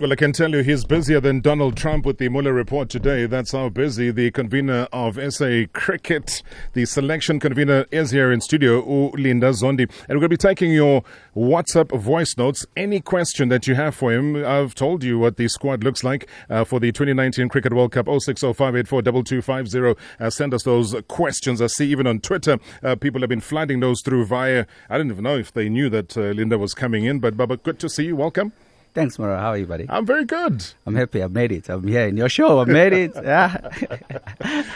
Well, I can tell you he's busier than Donald Trump with the Mueller report today. That's how busy the convener of SA Cricket, the selection convener, is here in studio, Linda Zondi. And we're going to be taking your WhatsApp voice notes. Any question that you have for him, I've told you what the squad looks like uh, for the 2019 Cricket World Cup 0605842250. Uh, send us those questions. I see even on Twitter, uh, people have been flooding those through via, I don't even know if they knew that uh, Linda was coming in, but Baba, good to see you. Welcome. Thanks, Mara. How are you, buddy? I'm very good. I'm happy. I've made it. I'm here in your show. I've made it. Yeah.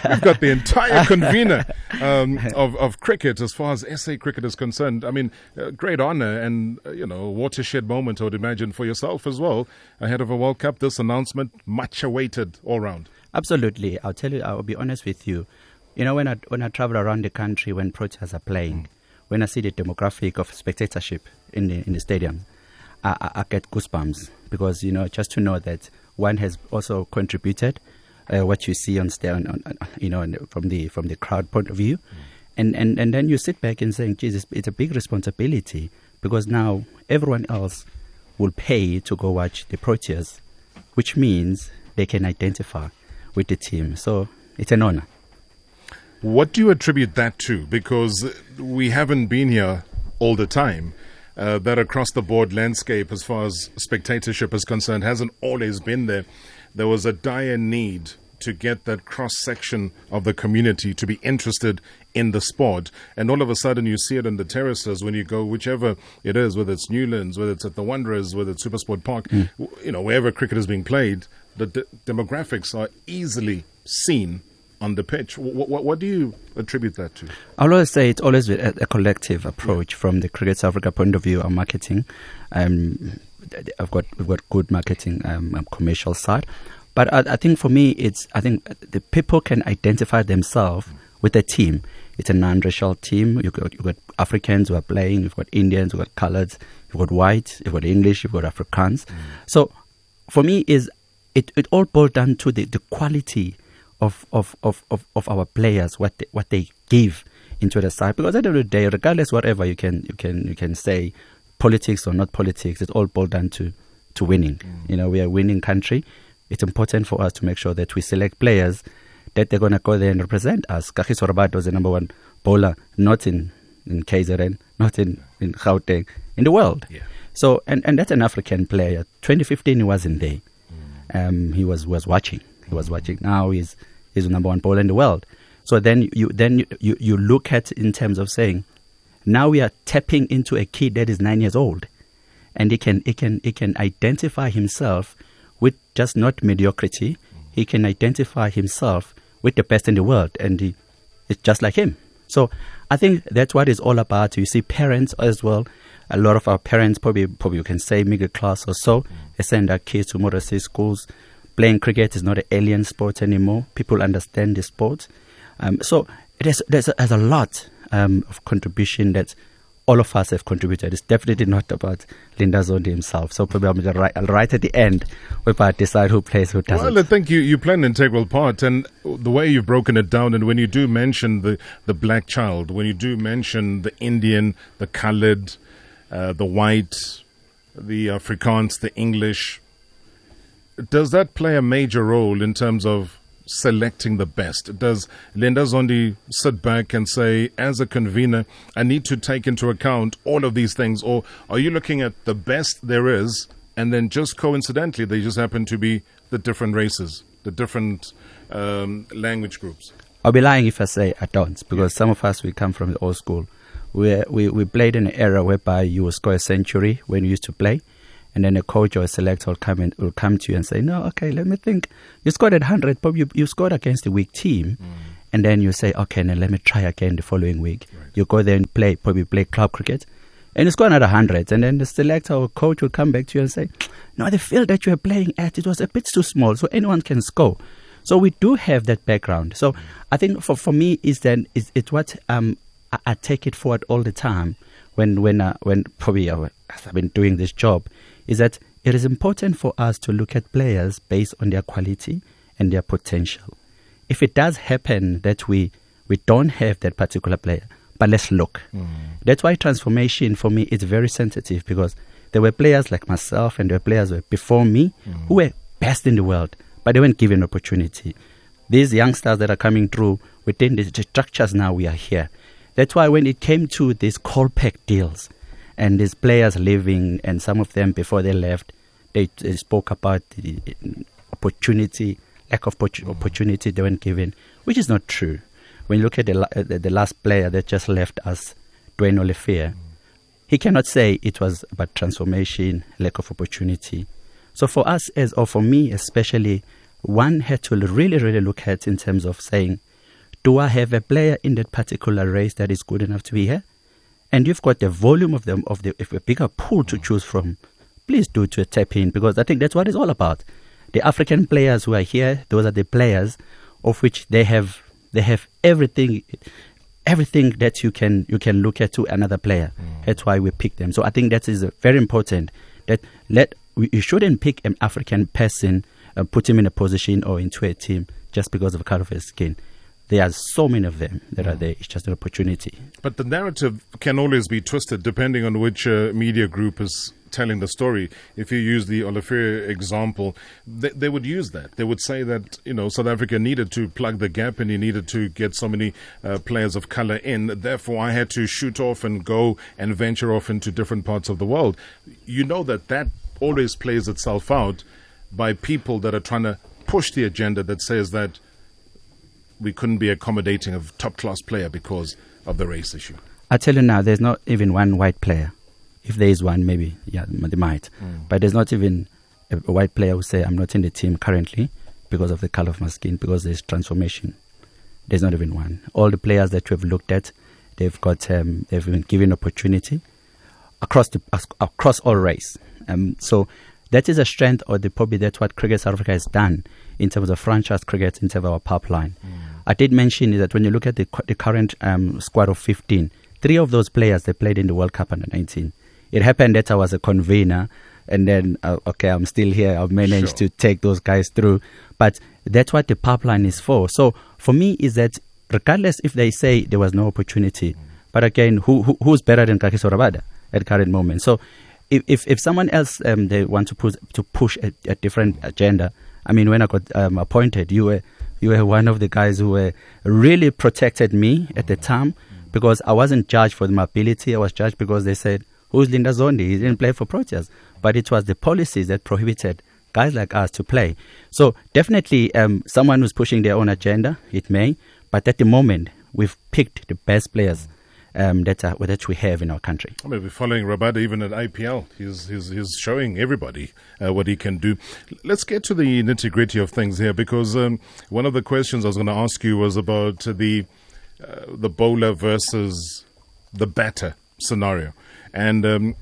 We've got the entire convener um, of, of cricket as far as SA cricket is concerned. I mean, uh, great honor and, uh, you know, watershed moment, I would imagine, for yourself as well. Ahead of a World Cup, this announcement, much awaited all round. Absolutely. I'll tell you, I'll be honest with you. You know, when I, when I travel around the country when Proteas are playing, mm. when I see the demographic of spectatorship in the, in the stadium, I, I, get goosebumps because you know just to know that one has also contributed uh, what you see on stage, on, on, you know, from the from the crowd point of view, mm. and, and and then you sit back and saying, Jesus, it's a big responsibility because now everyone else will pay to go watch the Proteas, which means they can identify with the team. So it's an honor. What do you attribute that to? Because we haven't been here all the time uh, that across the board landscape, as far as spectatorship is concerned, hasn't always been there. There was a dire need to get that cross section of the community to be interested in the sport. And all of a sudden, you see it in the terraces when you go, whichever it is, whether it's Newlands, whether it's at the Wanderers, whether it's Supersport Park, mm. you know, wherever cricket is being played, the de- demographics are easily seen on the pitch. What, what, what, do you attribute that to? I'll always say it's always a, a collective approach yeah. from the Cricket South Africa point of view on marketing. Um, I've got we've got good marketing um, commercial side, but I, I, think for me it's I think the people can identify themselves mm. with the team. It's a non-racial team. You've got, you've got Africans who are playing. You've got Indians. You've got coloureds. You've got white. You've got English. You've got Afrikaans. Mm. So for me is it, it all boils down to the, the quality of, of, of, of, of our players, what they, what they give into the side. Because at the end of the day, regardless whatever you can you can you can say, politics or not politics, it's all boiled down to to winning. Mm. You know, we are a winning country. It's important for us to make sure that we select players that they're going to go there and represent us. Kagiso Rabada was the number one bowler, not in in KZN, not in in Gauteng, in the world. Yeah. So, and, and that's an African player. 2015, he wasn't there. Mm. Um, he was was watching. He was watching. Now he's is the number one bowler in the world. So then you then you, you, look at in terms of saying, now we are tapping into a kid that is nine years old, and he can he can he can identify himself with just not mediocrity. He can identify himself with the best in the world, and he, it's just like him. So I think that's what it's all about. You see parents as well. A lot of our parents, probably probably you can say middle class or so, mm. they send their kids to modern schools playing cricket is not an alien sport anymore. People understand the sport. Um, so it is, there's, a, there's a lot um, of contribution that all of us have contributed. It's definitely not about Linda Zondi himself. So probably I'm right, right at the end we I decide who plays, who doesn't. Well, I think you, you play an integral part. And the way you've broken it down, and when you do mention the, the black child, when you do mention the Indian, the colored, uh, the white, the Afrikaans, the English, does that play a major role in terms of selecting the best? Does Linda Zondi sit back and say, as a convener, I need to take into account all of these things? Or are you looking at the best there is, and then just coincidentally, they just happen to be the different races, the different um, language groups? I'll be lying if I say I don't, because some of us, we come from the old school. We, we, we played in an era whereby you would score a century when you used to play and then a coach or a selector will come and will come to you and say, "No, okay, let me think. You scored at hundred, but you you scored against a weak team." Mm. And then you say, okay, now let me try again the following week. Right. You go there and play, probably play club cricket, and you score another hundred. And then the selector or coach will come back to you and say, no, the field that you were playing at, it was a bit too small, so anyone can score. So we do have that background. So. I think for, for me, is then is it's what um, I, I, take it forward all the time when when uh, when probably uh, I've been doing this job is that it is important for us to look at players based on their quality and their potential. If it does happen that we, we don't have that particular player, but let's look. Mm. That's why transformation for me is very sensitive because There were players like myself and there were players before me mm. who were best in the world, but they weren't given opportunity. These youngsters that are coming through within the structures now, we are here. That's why when it came to these Kolpak deals and these players leaving, and some of them before they left, they, they spoke about the opportunity, lack of opportunity they weren't given, which is not true. When you look at the, the last player that just left us, Duanne Olivier, he cannot say it was about transformation, lack of opportunity. So for us, as or for me especially, one had to really, really look at in terms of saying, do I have a player in that particular race that is good enough to be here? And you've got the volume of them of the if a bigger pool to choose from. Please do to tap in because I think that's what it's all about. The African players who are here, those are the players of which they have they have everything everything that you can you can look at to another player. Mm. That's why we pick them. So I think that is very important. That let we, you shouldn't pick an African person, uh, put him in a position or into a team just because of the color of his skin. There are so many of them that mm. are there. It's just an opportunity. But the narrative can always be twisted depending on which uh, media group is telling the story. If you use the Olivier example, they, they, would use that. They would say that you know South Africa needed to plug the gap and he needed to get so many uh, players of color in. Therefore, I had to shoot off and go and venture off into different parts of the world. You know that that always plays itself out by people that are trying to push the agenda that says that we couldn't be accommodating of top class player because of the race issue. I tell you now, there's not even one white player if there is one, maybe yeah, they might. Mm. But there's not even a, a, white player who say I'm not in the team currently because of the color of my skin because there's transformation. There's not even one. All the players that we've looked at, they've got um, they've been given opportunity across the across all race. Um, so that is a strength, or the, probably that's what Cricket South Africa has done in terms of franchise cricket, in terms of our pipeline. Mm. I did mention that when you look at the, the current um, squad of 15, three of those players they played in the World Cup under 19 it happened that I was a convener, and then uh, okay, I'm still here. I've managed sure. to take those guys through, but that's what the pipeline is for. So for me, is that regardless if they say there was no opportunity, but again, who, who, who's better than Kagiso Rabada at current moment? So if if, if someone else um, they want to push to push a, a different agenda, I mean, when I got um, appointed, you were you were one of the guys who were really protected me at the time because I wasn't judged for my ability. I was judged because they said who's Linda Zondi. He didn't play for Proteas, but it was the policies that prohibited guys like us to play. So definitely, um, someone who's pushing their own agenda, it may, but at the moment, we've picked the best players. Um, that, uh, that we have in our country. I mean, we're following Rabada even at IPL. He's, he's, he's showing everybody uh, what he can do. Let's get to the nitty gritty of things here because um, one of the questions I was going to ask you was about the uh, the bowler versus the batter scenario. And um,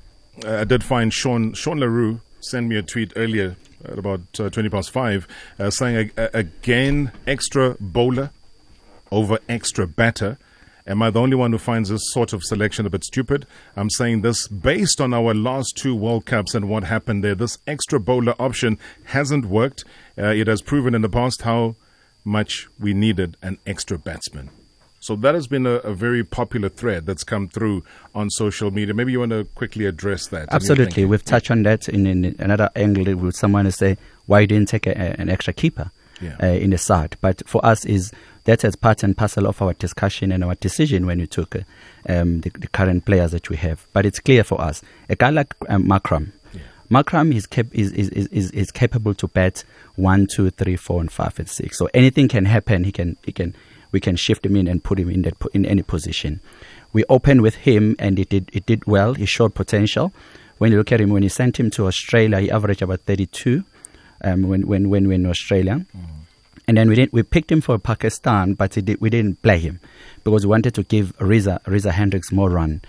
I did find Sean Sean Leroux send me a tweet earlier at about uh, 20 past 5 uh, saying again extra bowler over extra batter. Am I the only one who finds this sort of selection a bit stupid? I'm saying this based on our last two World Cups and what happened there. This extra bowler option hasn't worked. Uh, it has proven in the past how much we needed an extra batsman. So that has been a, a, very popular thread that's come through on social media. Maybe you want to quickly address that. Absolutely. We've touched on that in, in another angle with someone to say, why didn't take a, an extra keeper yeah. uh, in the side? But for us, is that as part and parcel of our discussion and our decision when we took um, the, the, current players that we have. But it's clear for us. A guy like um, Markram, yeah. Markram is, cap- is, is, is, is capable to bat one, two, three, four, and five, and six. So anything can happen. He can he can we can shift him in and put him in that in any position. We opened with him, and it did it did well. He showed potential. When you look at him, when he sent him to Australia, he averaged about 32. Um, when when when we in Australia. Mm. And then we didn't, we picked him for Pakistan, but did, we didn't play him because we wanted to give Riza Reza Hendricks more run.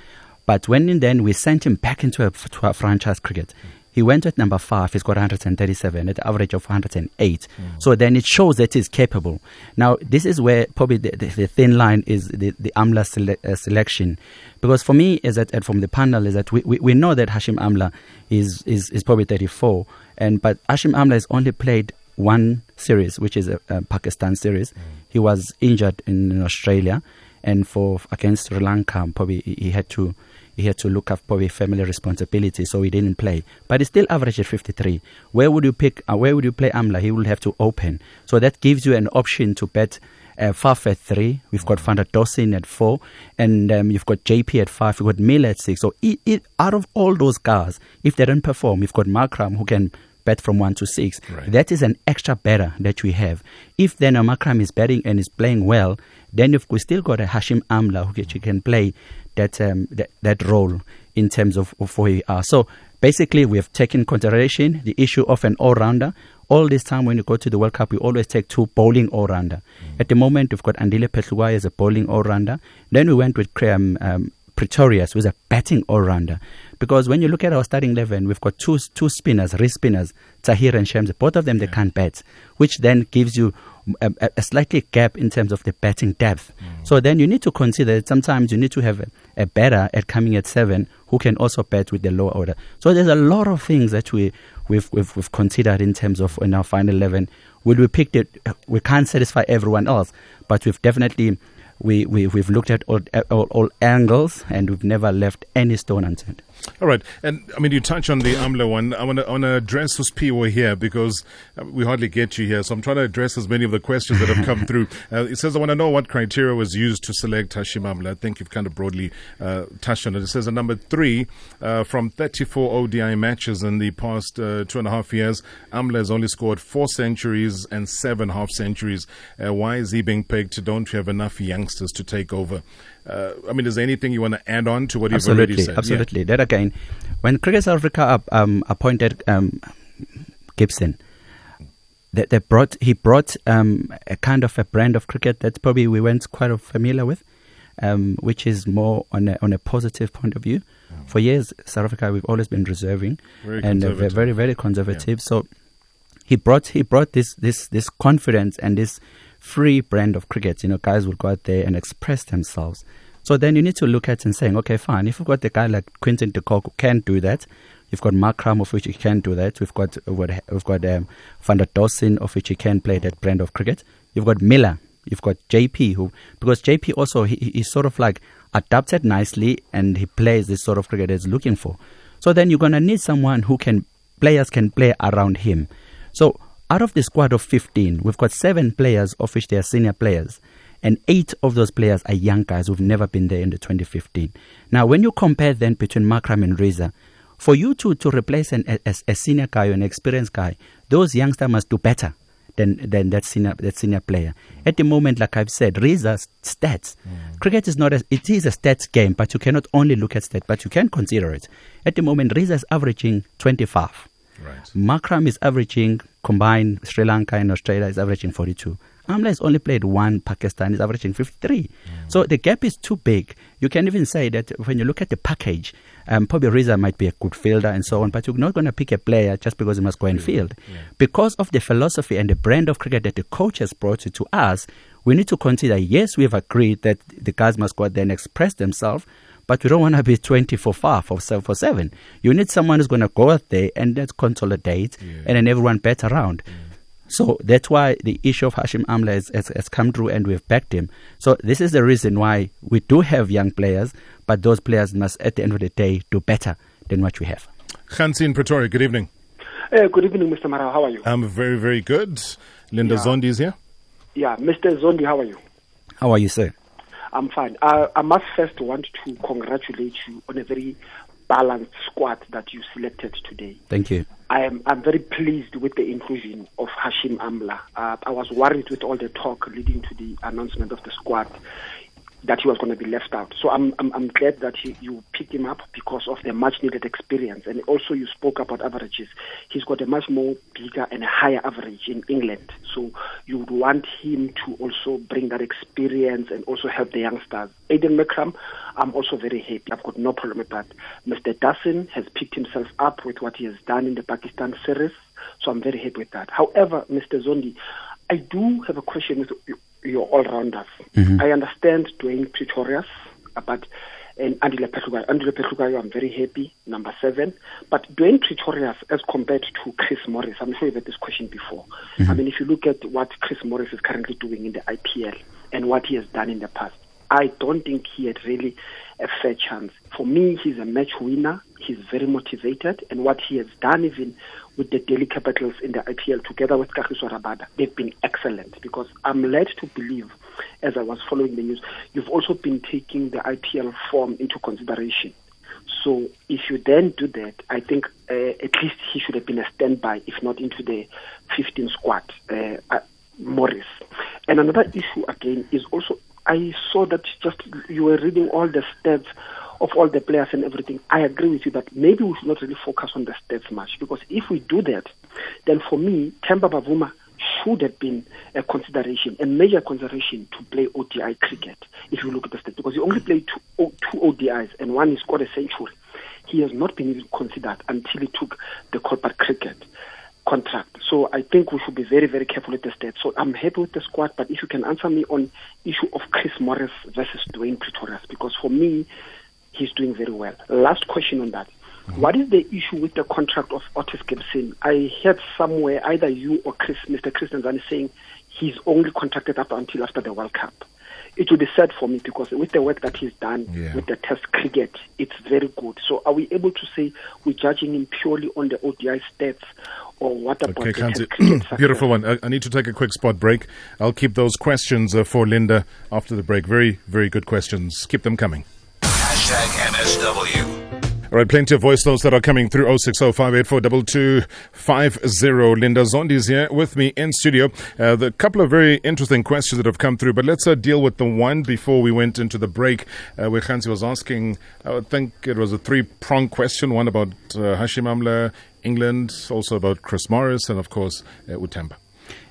But when then we sent him back into a, to a franchise cricket, he went at number five. He's got 137 at an average of 108. Mm. So then it shows that he's capable. Now this is where probably the, the, the thin line is the the Amla sele- uh, selection, because for me is that and from the panel is that we, we, we know that Hashim Amla is, is is probably 34, and but Hashim Amla has only played one series, which is a, a Pakistan series. Mm. He was injured in, Australia, and for against Sri Lanka, probably he had to he had to look after probably family responsibility, so he didn't play. But he still averaged at 53. Where would you pick? Uh, where would you play Amla? He will have to open. So that gives you an option to bet. Uh, Faf at three, we've got Van der Dussen at four, and um, you've got JP at five, you've got Miller at six. So it, it, out of all those guys, if they don't perform, you've got Markram who can bet from one to six. Right. That is an extra better that we have. If then a Markram is betting and is playing well, then if we still got a Hashim Amla who can- can play that um, that, that role in terms of, of who we are. So basically, we have taken consideration the issue of an all-rounder. All this time when you go to the World Cup, we always take two bowling all-rounder. At the moment, we've got Andile Phehlukwayo as a bowling all-rounder. Then we went with um, um, Pretorius, who's a batting all-rounder. Because when you look at our starting eleven, we've got two two spinners, wrist spinners, Tahir and Shams. Both of them they can't bat, which then gives you a, a- a slightly gap in terms of the batting depth. Mm. So then you need to consider that sometimes you need to have a, a batter at coming at seven who can also bat with the lower order. So there's a lot of things that we we've we've, we've considered in terms of in our final eleven. Will we pick it? We can't satisfy everyone else, but we've definitely we, we, we've looked at all, all, all angles and we've never left any stone unturned. All right, and I mean, you touch on the AMLA one. I want to, I want to address Uspiwa here because uh, we hardly get you here, so I'm trying to address as many of the questions that have come through. Uh, it says, I want to know what criteria was used to select Hashim AMLA. I think you've kind of broadly uh, touched on it. It says, at number three, uh, from 34 ODI matches in the past uh, two and a half years, AMLA has only scored four centuries and seven half centuries. Uh, why is he being picked? Don't you have enough youngsters to take over? Uh, I mean, is there anything you want to add on to what you've already Absolutely, said? Yeah. absolutely. That again, when Cricket South Africa um, appointed um, Gibson, they, they brought he brought um, a kind of a brand of cricket that probably we weren't quite familiar with, um, which is more on a, on a positive point of view. For years, South Africa we've always been reserving Very and uh, very very conservative. So he brought he brought this this this confidence and this free brand of cricket. You know, guys will go out there and express themselves. So then you need to look at and saying, okay, fine. If you've got a guy like Quinton de Kock who can do that, you've got Markram of which he can do that. We've got we've got, um, Van der Dussen of which he can play that brand of cricket. You've got Miller. You've got JP who because JP also he, he- he's sort of like adapted nicely and he plays this sort of cricket he's looking for. So then you're gonna need someone who can players can play around him. So out of the squad of 15, we've got seven players of which they are senior players, and eight of those players are young guys who've never been there in the 2015. Now, when you compare then between Markram and Reza, for you to, to replace an, a, a senior guy or an experienced guy, those youngsters must do better than, than that senior that senior player. At the moment, like I've said, Reza's stats. Mm. Cricket is not a, it is a stats game, but you cannot only look at stats, but you can consider it. At the moment, Reza is averaging 25. Right. Markram is averaging combined Sri Lanka and Australia is averaging 42. Amla has only played one. Pakistan is averaging 53. So the gap is too big. You can even say that when you look at the package, um, probably Reza might be a good fielder and so on, but you're not going to pick a player just because he must go and field. Because of the philosophy and the brand of cricket that the coach has brought to, us, we need to consider yes, we have agreed that the guys must go out there and express themselves, but we don't want to be 20 for far for seven for seven. You need someone who's going to go out there and let's consolidate, and then everyone bet around. So that's why the issue of Hashim Amla has, has, has come through, and we've backed him. So this is the reason why we do have young players, but those players must, at the end of the day, do better than what we have. Hansi in Pretoria, good evening. Uh, good evening, Mr. Mara. How are you? I'm very, very good. Linda Yeah. Zondi is here. yeah, Mr. Zondi, how are you? How are you, sir? I'm fine. Uh, I must first want to congratulate you on a very balanced squad that you selected today. Thank you. I am I'm very pleased with the inclusion of Hashim Amla. Uh, I was worried with all the talk leading to the announcement of the squad that he was going to be left out. So I'm I'm, I'm glad that you picked him up because of the much needed experience. And also you spoke about averages. He's got a much more bigger and higher average in England. So you would want him to also bring that experience and also help the youngsters. Aiden Markram, I'm also very happy. I've got no problem with that. Mr. Dussen has picked himself up with what he has done in the Pakistan series. So I'm very happy with that. However, Mr. Zondi, I do have a question with you- your all-rounders. I understand Dwaine Pretorius, uh, but and Andile Phehlukwayo. Andile Phehlukwayo, I'm very happy, number seven. But Dwaine Pretorius, as compared to Chris Morris, I'm sure you've had this question before. I mean, if you look at what Chris Morris is currently doing in the IPL and what he has done in the past, I don't think he had really a fair chance. For me, he's a match winner. He's very motivated, and what he has done, even with the Delhi Capitals in the IPL, together with Kagiso Rabada, they've been excellent. Because I'm led to believe, as I was following the news, you've also been taking the IPL form into consideration. So if you then do that, I think uh, at least he should have been a standby, if not into the 15 squad, uh, uh, Morris. And another issue again is also I saw that just you were reading all the stats of all the players and everything. I agree with you that maybe we should not really focus on the stats much because if we do that, then for me, Temba Bavuma should have been a consideration, a major consideration to play ODI cricket if you look at the stats because he only played two, two ODIs and one he scored a century. He has not been even considered until he took the corporate cricket contract. So I think we should be very, very careful with the stats. So I'm happy with the squad, but if you can answer me on issue of Chris Morris versus Dwaine Pretorius, because for me, he's doing very well. Last question on that. Mm-hmm. What is the issue with the contract of Otis Gibson? I heard somewhere either you or Chris, Mr. Chris Nenzani saying he's only contracted up until after the World Cup it will be sad for me because with the work that he's done yeah. with the test cricket, it's very good. So are we able to say we're judging him purely on the ODI stats or what about okay, the test cricket Beautiful one. I, I, need to take a quick spot break. I'll keep those questions uh, for Linda after the break. Very, very good questions. Keep them coming. Hashtag MSW. All right, plenty of voice notes that are coming through 0605842250. Linda Zondi is here with me in studio. Uh, the couple of very interesting questions that have come through, but let's uh, deal with the one before we went into the break uh, where Hansi was asking, I think it was a three prong question one about uh, Hashim Amla, England, also about Chris Morris, and of course, uh, Utemba.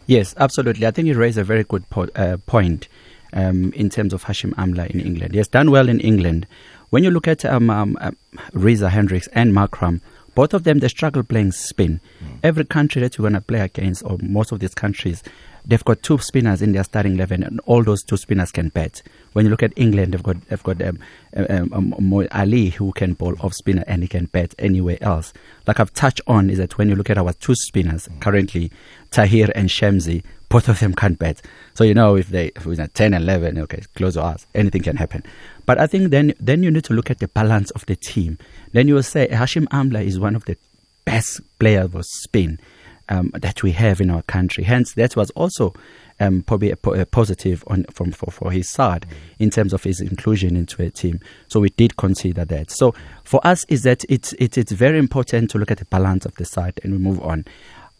Yes, absolutely. I think you raised a very good po- uh, point um, in terms of Hashim Amla in England. He has done well in England. When you look at um, um, uh, Reza Hendricks and Markram, both of them they struggle playing spin. Mm. Every country that you're going to play against, or most of these countries, they've got two spinners in their starting eleven, and all those two spinners can bat. When you look at England, they've got they've got um, um, um, um Ali who can bowl off spinner and he can bat anywhere else. Like I've touched on, is that when you look at our two spinners mm. currently, Tahir and Shamsi, both of them can't bet. So you know if they if it's at 10, 11, okay, close to us, anything can happen. But I think then then you need to look at the balance of the team. Then you will say Hashim Amla is one of the best players for spin um, that we have in our country. Hence, that was also um, probably a, a, positive on from for, for his side in terms of his inclusion into a team. So we did consider that. So for us, is that it's it, it's very important to look at the balance of the side and we move on.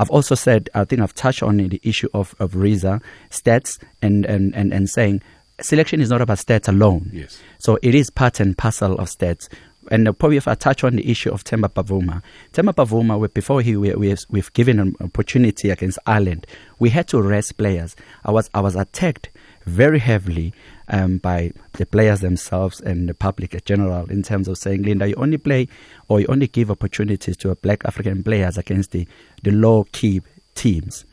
I've also said, I think I've touched on the issue of, of Reza stats and, and, and, and saying selection is not about stats alone. Yes. So it is part and parcel of stats. And uh, probably if I touch on the issue of Temba Bavuma, Temba Bavuma, before he we, we, we've given an opportunity against Ireland, we had to rest players. I was I was attacked very heavily um, by the players themselves and the public in general in terms of saying, Linda, you only play or you only give opportunities to black African players against the, the low key teams.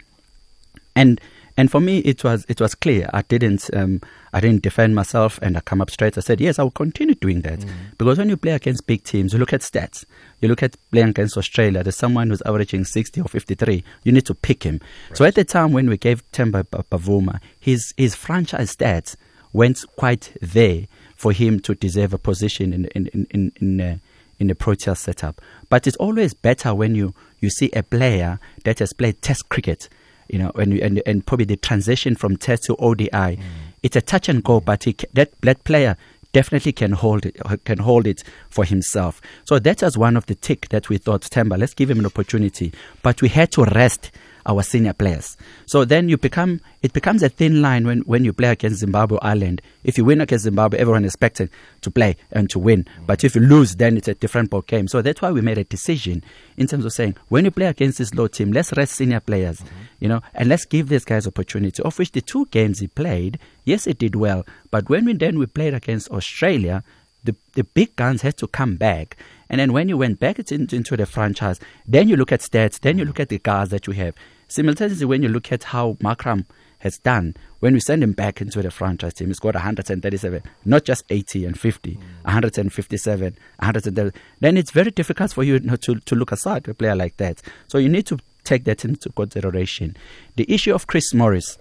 And and for me, it was it was clear. I didn't um, I didn't defend myself, and I come up straight. I said, yes, I will continue doing that mm. because when you play against big teams, you look at stats. You look at playing against Australia. There's someone who's averaging 60 or 53. You need to pick him. Right. So at the time when we gave Temba Bavuma, his his franchise stats went quite there for him to deserve a position in in in in. in uh, in the Proteas setup, but it's always better when you, you see a player that has played Test cricket you know, and, and, and probably the transition from Test to ODI. Mm. It's a touch and go, but he, that that player definitely can hold it can hold it for himself. So that was one of the tick that we thought, Temba, let's give him an opportunity. But we had to rest our senior players. So then you become it becomes a thin line when, when you play against Zimbabwe Ireland. If you win against Zimbabwe, everyone expected to play and to win. But if you lose, then it's a different ball game. So that's why we made a decision in terms of saying when you play against this low team, let's rest senior players, mm-hmm. you know, and let's give these guys opportunity. Of which the two games he played, yes, it did well. But when we then we played against Australia, the, the big guns had to come back. And then when you went back into, into the franchise, then you look at stats, then you look at the guys that you have. Simultaneously, when you look at how Markram has done, when we send him back into the franchise team, he's got 137, not just 80 and 50, mm. 157, 130. Then it's very difficult for you to, to look aside a player like that. So you need to take that into consideration. The issue of Chris Morris.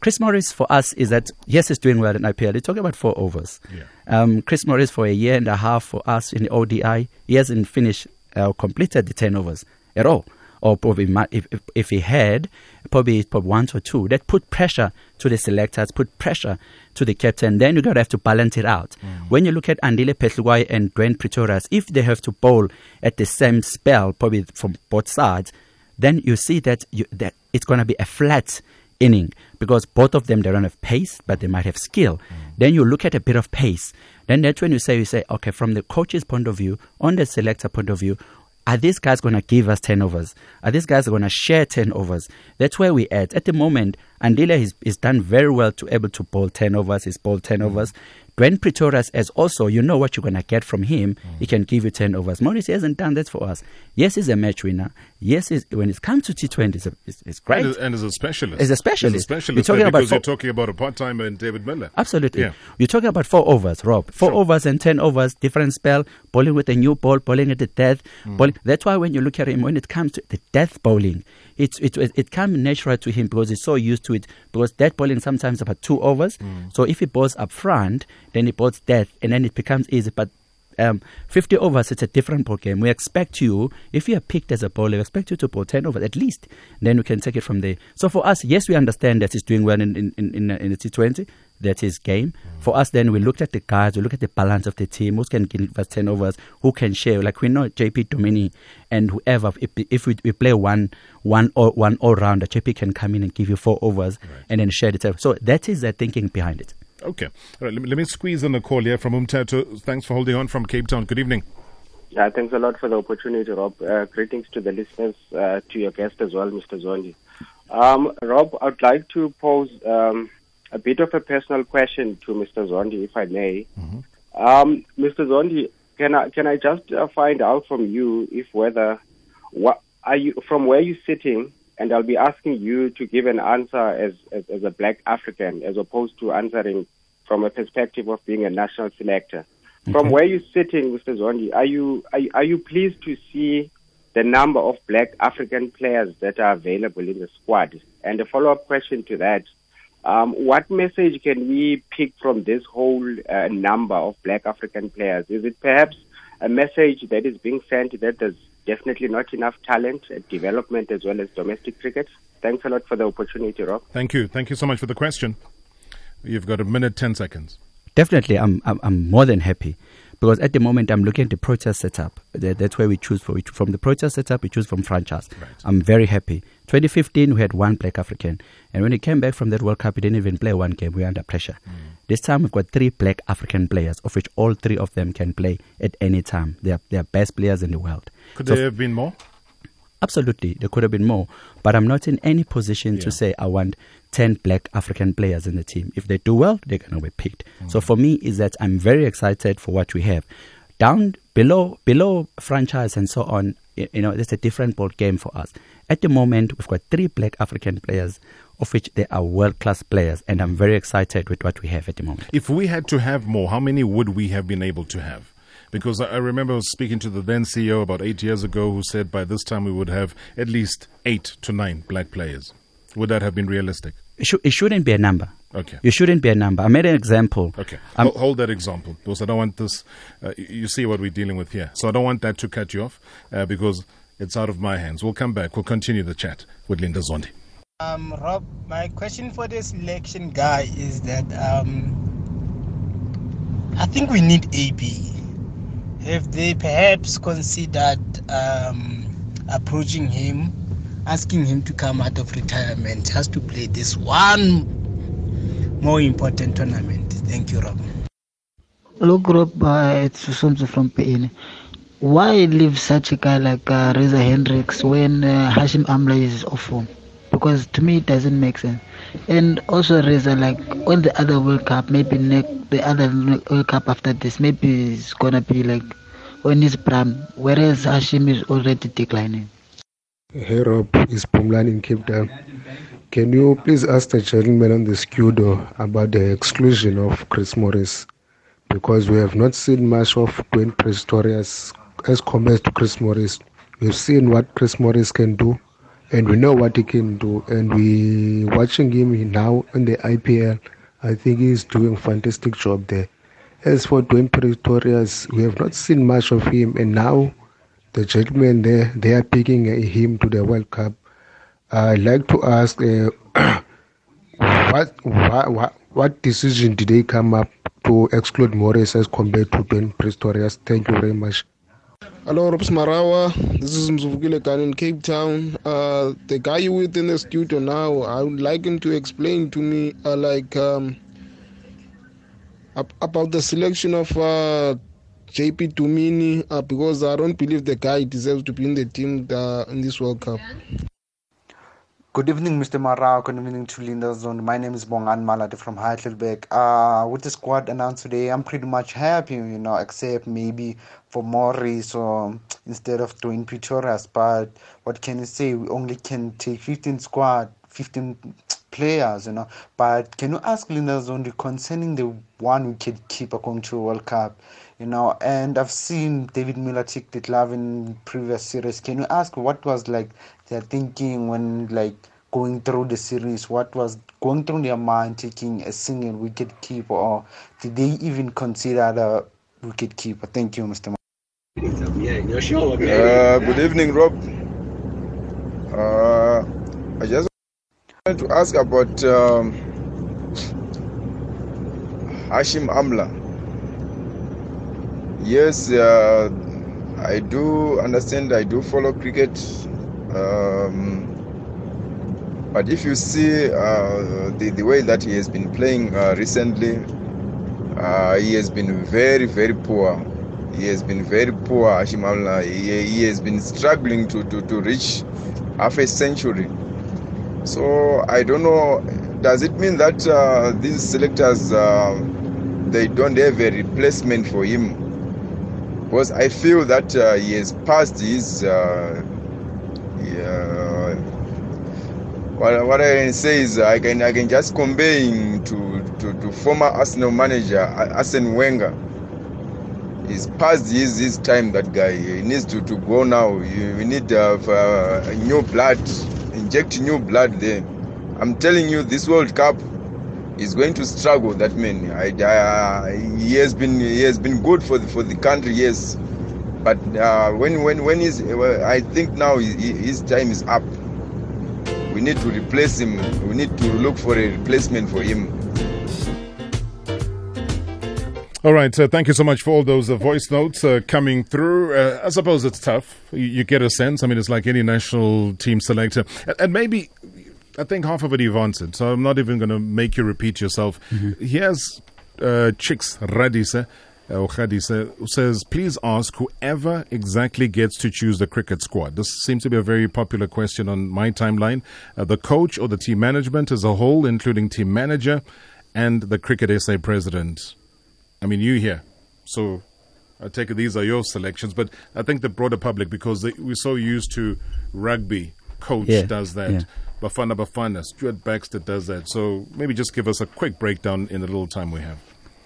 Chris Morris for us is that yes, he's doing well in IPL. He's talking about four overs. Yeah. Um, Chris Morris for a year and a half for us in the ODI, he hasn't finished uh, completed the ten overs at all. Or probably if, if, if he had, probably probably one or two. That put pressure to the selectors, put pressure to the captain. Then you gotta have to balance it out. Mm. When you look at Andile Phehlukwayo and Dwaine Pretorius, if they have to bowl at the same spell, probably from both sides, then you see that you, that it's going to be a flat inning because both of them they don't have pace, but they might have skill. Mm. Then you look at a bit of pace. Then that's when you say you say, okay, from the coach's point of view, on the selector point of view, are these guys going to give us 10 overs? Are these guys going to share 10 overs? That's where we're at. At the moment, Andile is, is done very well to able to bowl 10 overs. He's bowled 10 mm. overs. Dwaine Pretorius as also, you know what you're going to get from him. He mm. can give you 10 overs. Morris hasn't done that for us. Yes, he's a match winner. Yes, when it comes to T20, it's, a, it's, it's great. And, and as a specialist. As a specialist. As a specialist. You're talking right, about because you're talking about a part timer and David Miller. Absolutely. Yeah. You're talking about four overs, Rob. Four Sure. overs and ten overs, different spell, bowling with a new ball, bowling at the death. Mm. Bowling. That's why when you look at him, when it comes to the death bowling, it's, it, it, it comes natural to him because he's so used to it. Because death bowling sometimes about two overs. Mm. So if he bowls up front, then he bowls death, and then it becomes easy. But um, 50 overs, it's a different ball game. We expect you, if you are picked as a bowler, we expect you to bowl 10 overs at least. Then we can take it from there. So for us, yes, we understand that he's doing well in, in, in, in, in the T20. That's his game. For us, then we looked at the guys, we look at the balance of the team, who can give us 10 overs, who can share. Like we know JP Duminy and whoever, if, if we, we play one, one, or, one all rounder, JP can come in and give you four overs and then share the time. So that is the thinking behind it. Okay. All right, let, me, let me squeeze in a call here from Umtato. Thanks for holding on from Cape Town. Good evening. Yeah, thanks a lot for the opportunity, Rob. Uh, greetings to the listeners, uh, to your guest as well, Mr. Zondi. Um, Rob, I'd like to pose um, a bit of a personal question to Mr. Zondi, if I may. Um, Mr. Zondi, can I can I just uh, find out from you if whether what are you from where you're sitting, and I'll be asking you to give an answer as, as as a Black African, as opposed to answering from a perspective of being a national selector. From where you're sitting, Mr. Zondi, are you, are you are you pleased to see the number of Black African players that are available in the squad? And a follow-up question to that: um, What message can we pick from this whole uh, number of Black African players? Is it perhaps a message that is being sent that there's definitely not enough talent, uh, development as well as domestic cricket? Thanks a lot for the opportunity, Rob. Thank you. Thank you so much for the question. You've got a minute, 10 seconds. Definitely, I'm, I'm I'm more than happy because at the moment I'm looking at the Proteas setup. That, that's where we choose for it. From the Proteas setup, we choose from franchise. Right. I'm very happy. 2015, we had one Black African, and when he came back from that World Cup, he didn't even play one game. We were under pressure. Hmm. This time we've got three Black African players, of which all three of them can play at any time. They are they are best players in the world. Could So there have been more? Absolutely, there could have been more, but I'm not in any position Yeah. to say I want 10 black African players in the team. If they do well, they're going to be picked. So for me, is that I'm very excited for what we have. Down below, below franchise and so on, you know, it's a different ball game for us. At the moment, we've got three black African players, of which they are world class players, and I'm very excited with what we have at the moment. If we had to have more, how many would we have been able to have? Because I remember speaking to the then CEO about eight years ago who said by this time we would have at least eight to nine black players. Would that have been realistic? It, shou- it shouldn't be a number. Okay. You shouldn't be a number. I made an example. Okay. Um, hold that example because I don't want this. Uh, you see what we're dealing with here. So I don't want that to cut you off uh, because it's out of my hands. We'll come back. We'll continue the chat with Linda Zondi. Um, Rob, my question for this election guy is that um, I think we need AB. Have they perhaps considered um, approaching him, asking him to come out of retirement just to play this one more important tournament? Thank you, Rob. Look, Rob, uh, it's Susumzu from PN. Why leave such a guy like uh, Reza Hendricks when uh, Hashim Amla is off? Because to me, it doesn't make sense. And also, Reza, like on the other World Cup, maybe ne- the other World Cup after this, maybe it's gonna be like when his prime, whereas Hashim is already declining. Hey Rob, it's Pumlan in Cape Town. Can you please ask the gentleman on the scudo about the exclusion of Chris Morris? Because we have not seen much of Dwaine Pretorius as compared to Chris Morris. We've seen what Chris Morris can do, and we know what he can do. And we watching him now in the IPL. I think he's doing fantastic job there. As for Dwaine Pretorius, we have not seen much of him, and now the gentlemen there they are picking him to the World Cup. I'd like to ask, uh, what, what what decision did they come up to exclude Morris as compared to Dwaine Pretorius? Thank you very much. Hello, Robs Marawa. This is Mzuvukile Gan in Cape Town. Uh, the guy you with in the studio now, I would like him to explain to me, uh, like, um, about the selection of uh, JP Duminy, uh, because I don't believe the guy deserves to be in the team in this World Cup. Good evening, Mr. Mara. Good evening to Linda Zondi. My name is Bongan Malade from Heidelberg. Uh, with the squad announced today, I'm pretty much happy, you know, except maybe for Morris or instead of Dwaine Pretorius. But what can you say? We only can take 15 squad, 15 players, you know. But can you ask Linda Zondi concerning the one we wicket keeper going to World Cup? You know, and I've seen David Miller take the glove in previous series. Can you ask what was like their thinking when like going through the series? What was going through their mind taking a single wicket keeper, or did they even consider the wicket keeper? Thank you, Mr. Uh, good evening, Rob. Uh, I just wanted to ask about um, Hashim Amla. Yes, uh, I do understand, I do follow cricket um, but if you see uh, the, the way that he has been playing uh, recently, uh, he has been very, very poor. He has been very poor, Hashim he, he, has been struggling to, to, to reach half a century. So I don't know, does it mean that uh, these selectors, uh, they don't have a replacement for him? Because I feel that uh, he has passed his yeah. What, what I can say is I can I can just him to, to, to former Arsenal manager Arsene Wenger. He's past his, his time. That guy he needs to, to go now. We need uh, uh, new blood, inject new blood there. I'm telling you, this World Cup is going to struggle. That man, I, he has been he has been good for the, for the country. Yes, but uh, when when when is he's, I think now his time is up. We need to replace him. We need to look for a replacement for him. All right. Uh, thank you so much for all those uh, voice notes uh, coming through. Uh, I suppose it's tough. You, you, get a sense. I mean, it's like any national team selector. And, and maybe, I think half of it you've answered. So I'm not even going to make you repeat yourself. Mm-hmm. Here's uh, Chicks Radise uh, who says, please ask whoever exactly gets to choose the cricket squad. This seems to be a very popular question on my timeline. Uh, the coach or the team management as a whole, including team manager and the Cricket SA president. I mean, you here. So I take it these are your selections, but I think the broader public, because they, we're so used to rugby, coach yeah, does that. Yeah. Bafana Bafana, Stuart Baxter does that. So maybe just give us a quick breakdown in the little time we have.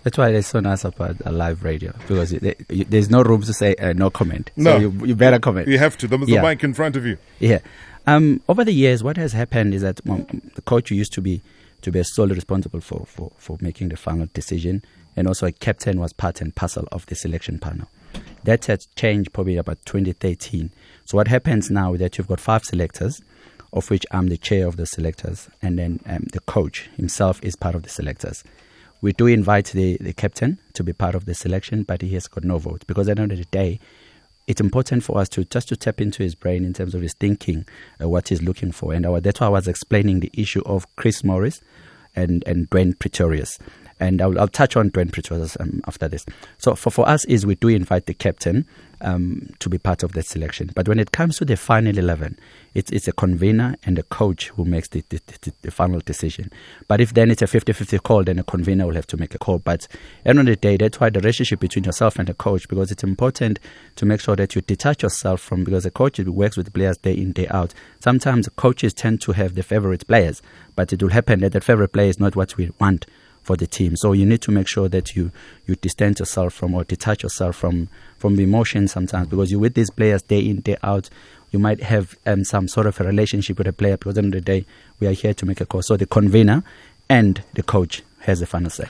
That's why it's so nice about a live radio because there's no room to say uh, no comment. No, so you, you, better comment. You have to. There's yeah. the mic in front of you. Yeah. Um, over the years, what has happened is that um, the coach used to be to be solely responsible for, for, for making the final decision, and also a captain was part and parcel of the selection panel. That has changed probably about 2013. So what happens now is that you've got five selectors, of which I'm the chair of the selectors, and then um, the coach himself is part of the selectors. We do invite the, the captain to be part of the selection, but he has got no vote because at the end of the day, it's important for us to just to tap into his brain in terms of his thinking, uh, what he's looking for, and our, that's why I was explaining the issue of Chris Morris and and Dwaine Pretorius, and I'll, I'll touch on Dwaine Pretorius um, after this. So for for us is we do invite the captain um, to be part of that selection. But when it comes to the final 11, it's, it's a convener and a coach who makes the, the, the, the final decision. But if then it's a 50 50 call, then a convener will have to make a call. But end of the day, that's why the relationship between yourself and the coach, because it's important to make sure that you detach yourself from, because the coach works with players day in, day out. Sometimes coaches tend to have the favorite players, but it will happen that the favorite player is not what we want for the team. So you need to make sure that you you distance yourself from or detach yourself from from the emotions sometimes because you're with these players day in day out. you might have um, some sort of a relationship with a player because at the end of the day, we are here to make a call. So the convener and the coach has the final say.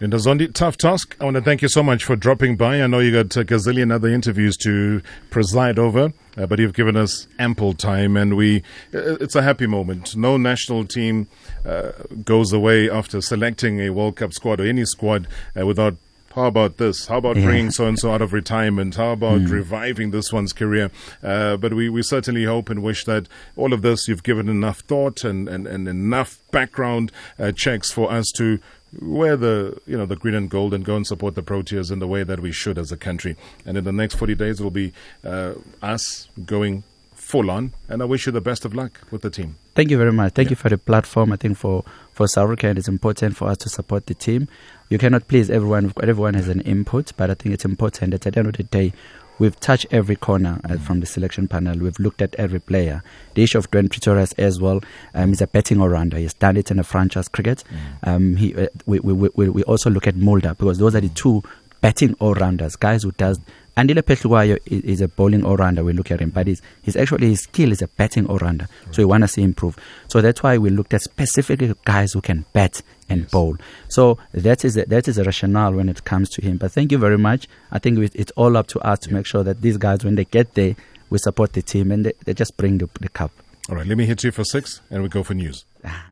Linda Zondi, tough task. I want to thank you so much for dropping by. I know you got a gazillion other interviews to preside over, uh, but you've given us ample time, and we uh, it's a happy moment. No national team uh, goes away after selecting a World Cup squad or any squad uh, without how about this? How about Yeah. bringing so and so out of retirement? How about Mm. reviving this one's career? Uh, but we, we certainly hope and wish that all of this you've given enough thought and, and, and enough background uh, checks for us to wear the you know the green and gold and go and support the Proteas in the way that we should as a country. And in the next 40 days, it will be uh, us going full on. And I wish you the best of luck with the team. Thank you very much. Thank you for the platform. I think for for South Africa, it's important for us to support the team. You cannot please everyone. Everyone has an input, but I think it's important that at the end of the day, we've touched every corner uh, from the selection panel. We've looked at every player. The issue of Dwaine Pretorius as well. Um, he's a betting all-rounder. He's done it in a franchise cricket. Um, he, uh, we, we, we, we also look at Mulder because those are the two betting all-rounders, guys who does. Andile Phehlukwayo is, is a bowling all-rounder. We look at him, but he's, he's actually his skill is a batting all-rounder. So we want to see improve. So that's why we looked at specifically guys who can bat and bowl. So that is a, that is a rationale when it comes to him. But thank you very much. I think it- it's all up to us to make sure that these guys, when they get there, we support the team and they, they just bring the, the cup. All right, let me hit you for six and we go for news. Ah.